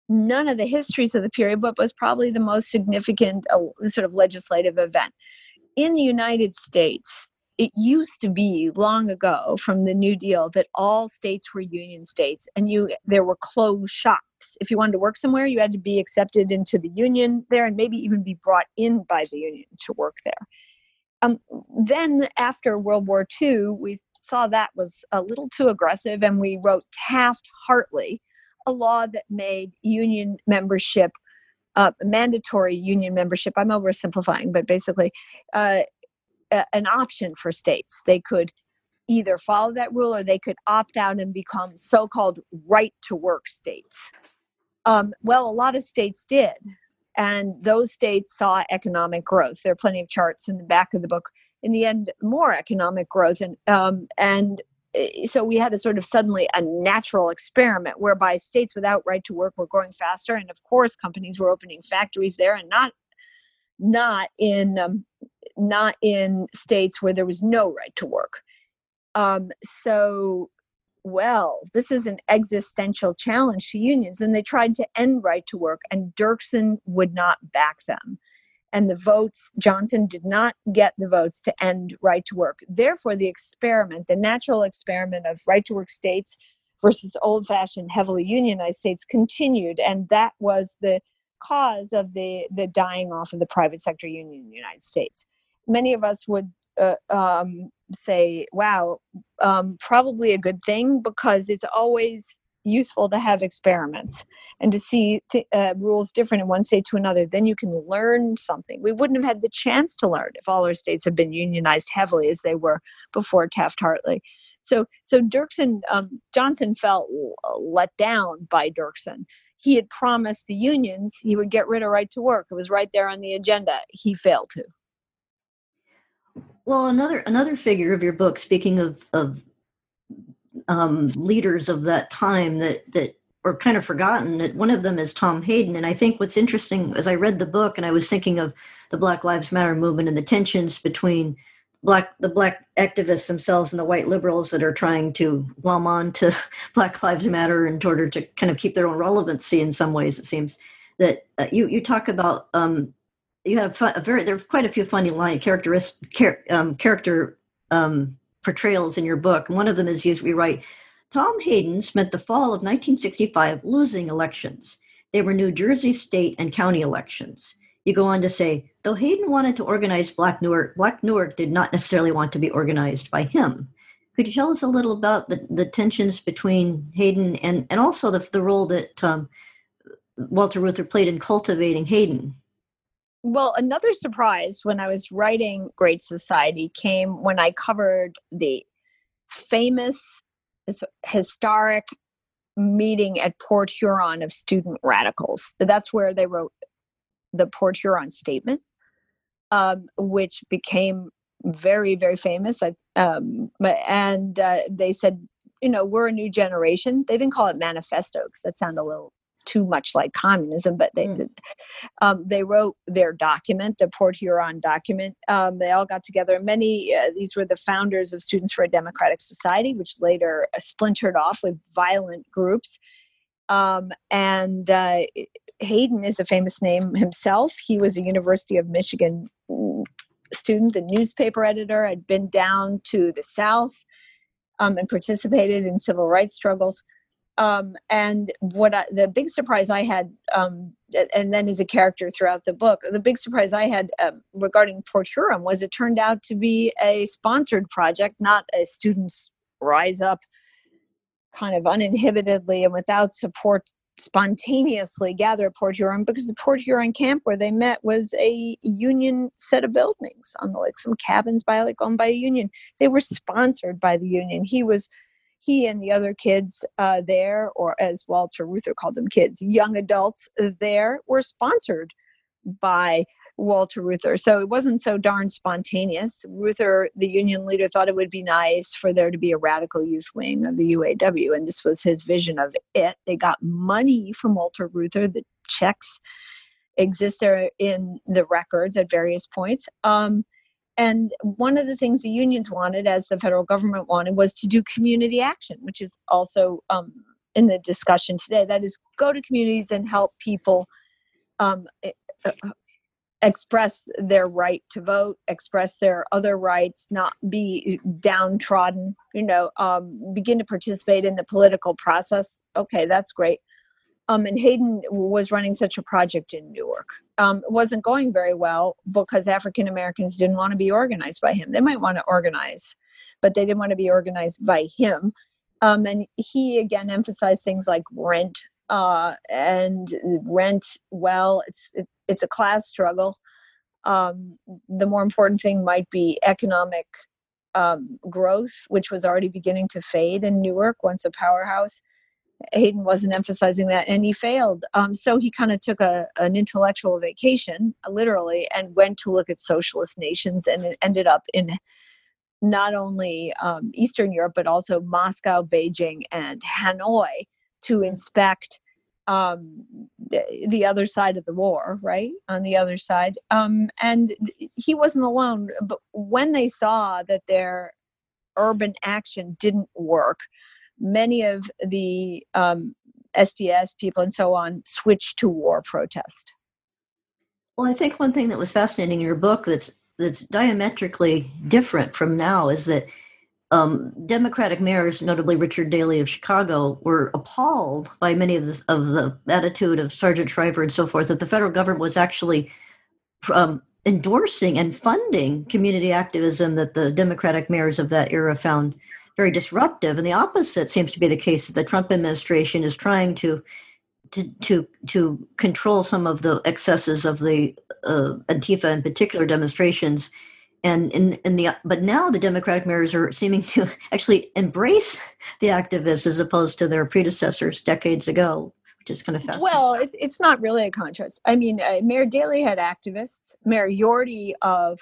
none of the histories of the period, but was probably the most significant uh, sort of legislative event in the United States it used to be long ago from the new deal that all states were union states and you there were closed shops. If you wanted to work somewhere you had to be accepted into the union there and maybe even be brought in by the union to work there. Um, then after world war ii we saw that was a little too aggressive and we wrote taft hartley a law that made union membership uh, mandatory union membership. I'm oversimplifying but basically uh, an option for states. They could either follow that rule or they could opt out and become so called right to work states. Um, well, a lot of states did. And those states saw economic growth. There are plenty of charts in the back of the book. In the end, more economic growth. And, um, and eh, so we had a sort of suddenly a natural experiment whereby states without right to work were growing faster. And of course, companies were opening factories there and not not in um, not in states where there was no right to work. Um, so, well, this is an existential challenge to unions, and they tried to end right to work, and Dirksen would not back them. And the votes, Johnson did not get the votes to end right to work. Therefore, the experiment, the natural experiment of right to work states versus old fashioned, heavily unionized states continued. And that was the cause of the, the dying off of the private sector union in the United States many of us would uh, um, say, wow, um, probably a good thing because it's always useful to have experiments and to see th- uh, rules different in one state to another. Then you can learn something. We wouldn't have had the chance to learn if all our states had been unionized heavily as they were before Taft Hartley. So, so Dirksen um, Johnson felt let down by Dirksen. He had promised the unions he would get rid of right to work. It was right there on the agenda. He failed to. Well, another another figure of your book, speaking of of um, leaders of that time that that were kind of forgotten. That one of them is Tom Hayden, and I think what's interesting as I read the book and I was thinking of the Black Lives Matter movement and the tensions between black the black activists themselves and the white liberals that are trying to glom on to [LAUGHS] Black Lives Matter in order to kind of keep their own relevancy in some ways. It seems that uh, you you talk about um, you have a very there's quite a few funny line characteristic char, um, character um, portrayals in your book. One of them is. We write, Tom Hayden spent the fall of 1965 losing elections. They were New Jersey state and county elections. You go on to say, though Hayden wanted to organize Black Newark, Black Newark did not necessarily want to be organized by him. Could you tell us a little about the, the tensions between Hayden and, and also the, the role that um, Walter Reuther played in cultivating Hayden? Well, another surprise when I was writing Great Society came when I covered the famous historic meeting at Port Huron of student radicals. That's where they wrote the Port Huron Statement, um, which became very, very famous. I, um, and uh, they said, you know, we're a new generation. They didn't call it manifesto because that sounded a little too much like communism, but they mm. um, they wrote their document, the Port Huron document. Um, they all got together. Many uh, these were the founders of Students for a Democratic Society, which later uh, splintered off with violent groups. Um, and uh, Hayden is a famous name himself. He was a University of Michigan mm, student, the newspaper editor, had been down to the South um, and participated in civil rights struggles. Um, and what I, the big surprise I had, um, and then as a character throughout the book, the big surprise I had um, regarding Port Huron was it turned out to be a sponsored project, not a students rise up kind of uninhibitedly and without support spontaneously gather at Port Huron because the Port Huron camp where they met was a union set of buildings on the, like some cabins by like owned by a union. They were sponsored by the union. He was he and the other kids uh, there, or as Walter Reuther called them, kids, young adults there, were sponsored by Walter Reuther. So it wasn't so darn spontaneous. Reuther, the union leader, thought it would be nice for there to be a radical youth wing of the UAW, and this was his vision of it. They got money from Walter Reuther. The checks exist there in the records at various points. Um, and one of the things the unions wanted, as the federal government wanted, was to do community action, which is also um, in the discussion today. That is, go to communities and help people um, eh, uh, express their right to vote, express their other rights, not be downtrodden, you know, um, begin to participate in the political process. Okay, that's great. Um, and Hayden was running such a project in Newark. Um, it wasn't going very well because African Americans didn't want to be organized by him. They might want to organize, but they didn't want to be organized by him. Um, and he again emphasized things like rent uh, and rent. Well, it's it, it's a class struggle. Um, the more important thing might be economic um, growth, which was already beginning to fade in Newark once a powerhouse Hayden wasn't emphasizing that, and he failed. Um, so he kind of took a, an intellectual vacation, literally, and went to look at socialist nations, and it ended up in not only um, Eastern Europe but also Moscow, Beijing, and Hanoi to inspect um, the, the, other side of the war, right? On the other side, um, and he wasn't alone. But when they saw that their urban action didn't work many of the um, SDS people and so on switched to war protest. Well, I think one thing that was fascinating in your book that's that's diametrically different from now is that um, Democratic mayors, notably Richard Daley of Chicago, were appalled by many of the of the attitude of Sargent Shriver and so forth that the federal government was actually um, endorsing and funding community activism that the Democratic mayors of that era found very disruptive. And the opposite seems to be the case that the Trump administration is trying to to to, to control some of the excesses of the uh, Antifa in particular demonstrations. And in, in the but now the Democratic mayors are seeming to [LAUGHS] actually embrace the activists as opposed to their predecessors decades ago, which is kind of fascinating. Well, it's, it's not really a contrast. I mean, uh, Mayor Daley had activists. Mayor Yorty of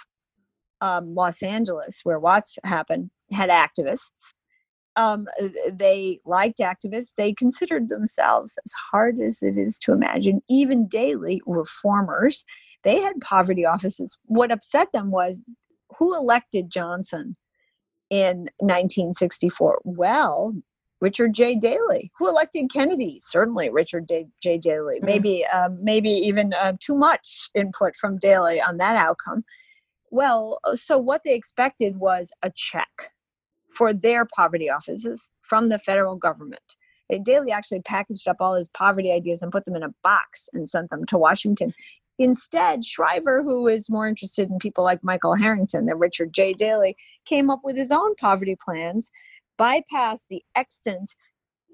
um, Los Angeles, where Watts happened, had activists. Um, they liked activists. They considered themselves, as hard as it is to imagine, even daily reformers. They had poverty offices. What upset them was who elected Johnson in 1964? Well, Richard J. Daley. Who elected Kennedy? Certainly Richard J. J. Daley. Mm-hmm. Maybe, um, maybe even uh, too much input from Daley on that outcome. Well, so what they expected was a check for their poverty offices from the federal government. Daley actually packaged up all his poverty ideas and put them in a box and sent them to Washington. Instead, Shriver, who is more interested in people like Michael Harrington than Richard J. Daley, came up with his own poverty plans, bypassed the extant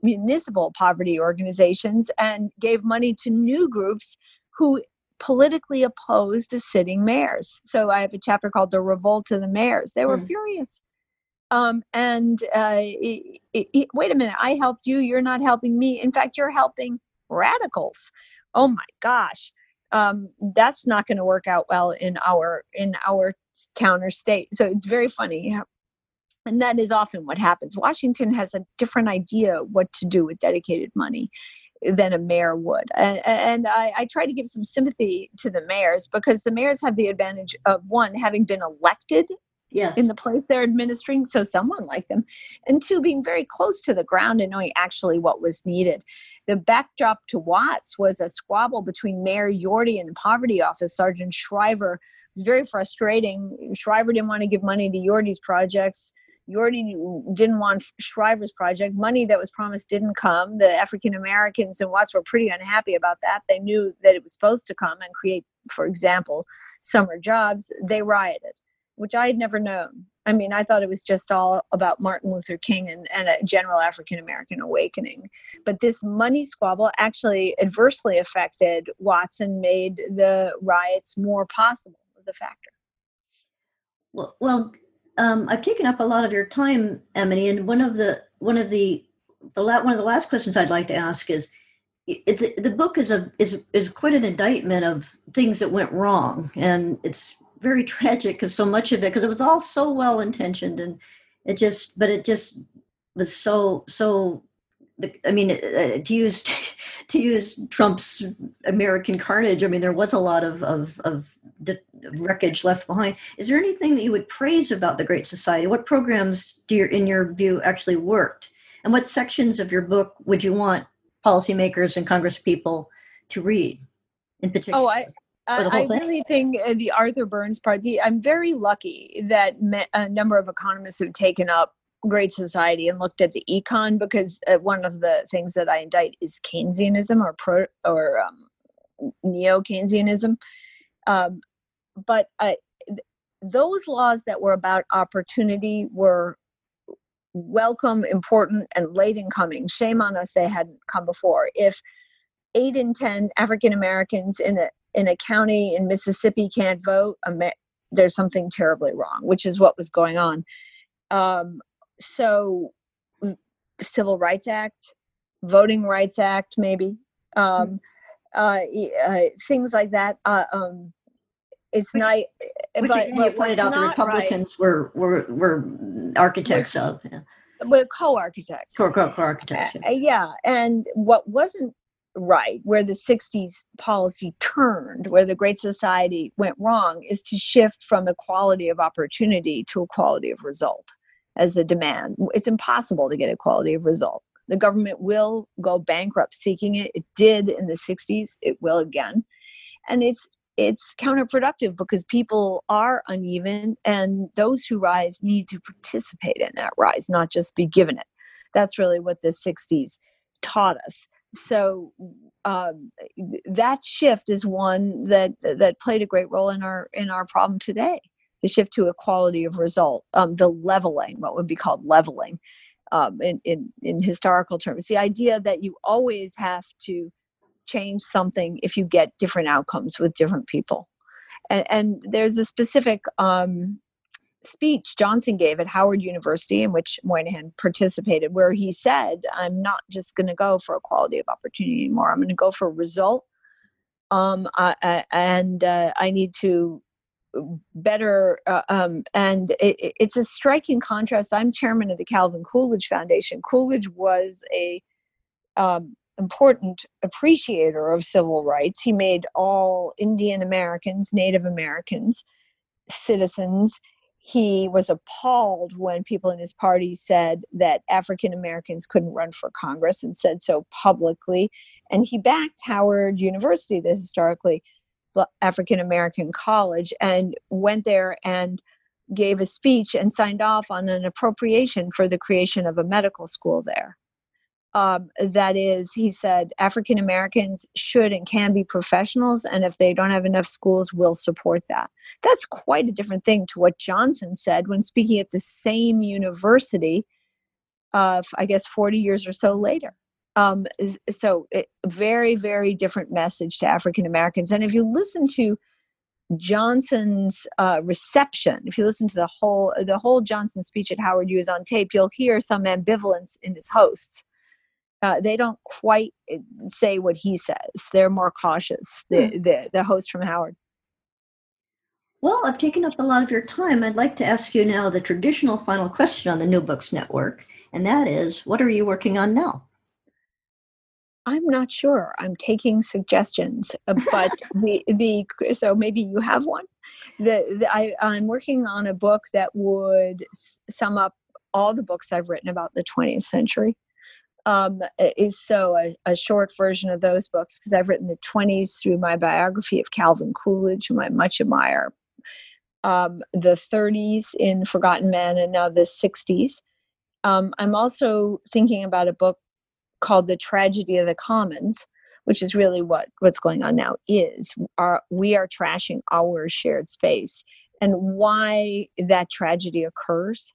municipal poverty organizations, and gave money to new groups who politically opposed the sitting mayors. So I have a chapter called The Revolt of the Mayors. They were mm. furious um, and uh, it, it, wait a minute i helped you you're not helping me. In fact you're helping radicals. Oh my gosh. Um, that's not going to work out well in our in our town or state. So it's very funny. And that is often what happens. Washington has a different idea what to do with dedicated money than a mayor would. And, and I, I, try to give some sympathy to the mayors because the mayors have the advantage of one, having been elected yes. in the place they're administering, so someone like them, and two, being very close to the ground and knowing actually what was needed. The backdrop to Watts was a squabble between Mayor Yorty and the Poverty Office Sargent Shriver. It was very frustrating. Shriver didn't want to give money to Yorty's projects Yorty didn't want Shriver's project. Money that was promised didn't come. The African Americans in Watts were pretty unhappy about that. They knew that it was supposed to come and create, for example, summer jobs. They rioted, which I had never known. I mean, I thought it was just all about Martin Luther King and, and a general African American awakening. But this money squabble actually adversely affected Watson, made the riots more possible, was a factor. Well, well um, I've taken up a lot of your time, Emily, and one of the one of the the la- one of the last questions I'd like to ask is it, the, the book is a is is quite an indictment of things that went wrong, and it's very [LAUGHS] tragic because so much of it because it was all so well intentioned and it just but it just was so so I mean, uh, to use [LAUGHS] to use Trump's American carnage. I mean, there was a lot of of, of wreckage left behind. Is there anything that you would praise about the Great Society? What programs do you, in your view, actually worked? And what sections of your book would you want policymakers and Congresspeople to read, in particular? Oh, I. I, really think uh, the Arthur Burns part. The, I'm very lucky that a number of economists have taken up Great Society and looked at the econ because uh, one of the things that I indict is Keynesianism or pro or um, neo Keynesianism. Um, but I, th- those laws that were about opportunity were welcome, important, and late in coming. Shame on us they hadn't come before. If eight in ten African Americans in a in a county in Mississippi can't vote, there's something terribly wrong, which is what was going on. Um, so, Civil Rights Act, Voting Rights Act, maybe um, uh, uh, things like that. Uh, um, it's which, not. Which but, again, you pointed out the Republicans right. were were were architects we're, of. Yeah. We're co-architects. Co co-architects. Yeah, and what wasn't right, where the '60s policy turned, where the Great Society went wrong, is to shift from equality of opportunity to equality of result as a demand. It's impossible to get equality of result. The government will go bankrupt seeking it. It did in the 60s, it will again. And it's it's counterproductive because people are uneven and those who rise need to participate in that rise, not just be given it. That's really what the 60s taught us. So um, that shift is one that that played a great role in our in our problem today the shift to equality of result, um, the leveling, what would be called leveling um, in, in, in historical terms, the idea that you always have to change something if you get different outcomes with different people. And, and there's a specific um, speech Johnson gave at Howard University, in which Moynihan participated, where he said, I'm not just going to go for equality of opportunity anymore. I'm going to go for result. Um, I, and uh, I need to better uh, um, and it, it's a striking contrast i'm chairman of the calvin coolidge foundation coolidge was a um, important appreciator of civil rights he made all indian americans native americans citizens he was appalled when people in his party said that African Americans couldn't run for Congress and said so publicly. And he backed Howard University, the historically African American college and went there and gave a speech and signed off on an appropriation for the creation of a medical school there. Um, that is, he said, African Americans should and can be professionals, and if they don't have enough schools, we'll support that. That's quite a different thing to what Johnson said when speaking at the same university, uh, I guess, 40 years or so later. Um, so it, very very different message to african americans. And if you listen to johnson's uh, reception if you listen to the whole the whole johnson speech at howard u is on tape you'll hear some ambivalence in his hosts uh, they don't quite eh, say what he says they're more cautious the, hmm. the, the host from howard Well, I've taken up a lot of your time. I'd like to ask you now the traditional final question on the New Books Network, and that is what are you working on now? I'm not sure. I'm taking suggestions, uh, but [LAUGHS] the the so maybe you have one. The, the I I'm working on a book that would sum up all the books I've written about the 20th century. Um, is so a, a short version of those books because I've written the 20s through my biography of Calvin Coolidge, whom I much admire, um, the 30s in Forgotten Men, and now the 60s. Um, I'm also thinking about a book called the tragedy of the commons which is really what what's going on now is our, we are trashing our shared space and why that tragedy occurs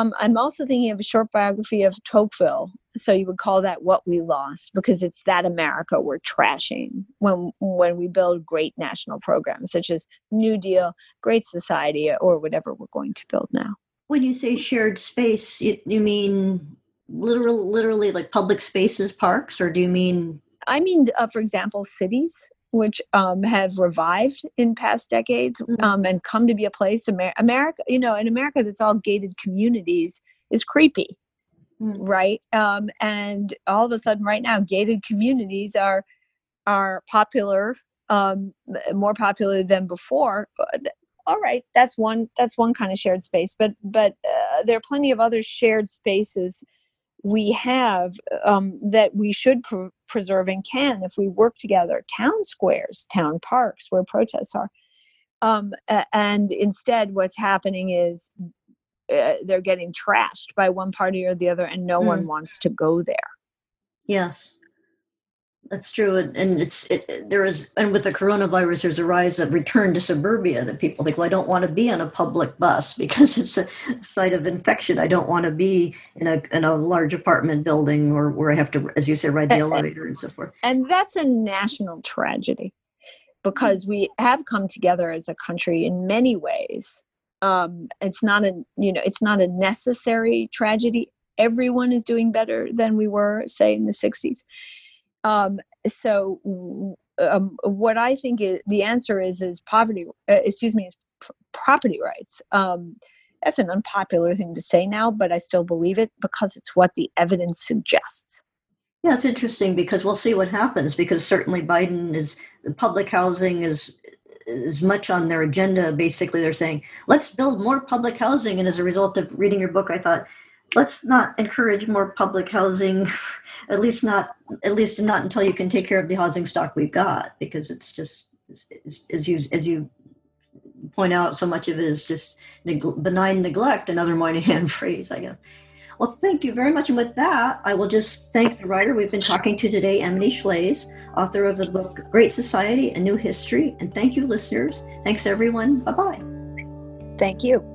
um, i'm also thinking of a short biography of tocqueville so you would call that what we lost because it's that america we're trashing when when we build great national programs such as new deal great society or whatever we're going to build now when you say shared space you, you mean literal, literally like public spaces, parks, or do you mean? I mean, uh, for example, cities which um, have revived in past decades mm-hmm. um, and come to be a place. Amer- America, you know, in America that's all gated communities is creepy, mm-hmm. right? Um, and all of a sudden, right now, gated communities are are popular, um, more popular than before. Uh, all right, that's one that's one kind of shared space, but but uh, there are plenty of other shared spaces we have um, that we should pr- preserve and can if we work together town squares town parks where protests are. Um, and instead what's happening is uh, they're getting trashed by one party or the other and no mm. one wants to go there. Yes that's true, and, it's it, there is, and with the coronavirus, there's a rise of return to suburbia that people think, well, I don't want to be on a public bus [LAUGHS] because it's a site of infection. I don't want to be in a in a large apartment building or where I have to, as you say, ride the elevator and so forth. And that's a national tragedy because we have come together as a country in many ways. Um, it's not a you know it's not a necessary tragedy. Everyone is doing better than we were, say, in the '60s um, so um, what I think is, the answer is is poverty. Uh, excuse me, is pr- property rights. Um, that's an unpopular thing to say now, but I still believe it because it's what the evidence suggests. Yeah, it's interesting because we'll see what happens. Because certainly Biden is the public housing is is much on their agenda. Basically, they're saying let's build more public housing, and as a result of reading your book, I thought let's not encourage more public housing [LAUGHS] at least not at least not until you can take care of the housing stock we've got because it's just as you as you point out so much of it is just neg- benign neglect another moynihan [LAUGHS] phrase i guess. Well thank you very much and with that i will just thank the writer we've been talking to today emily Shlaes author of the book great society a new history and thank you listeners. Thanks everyone. Bye bye thank you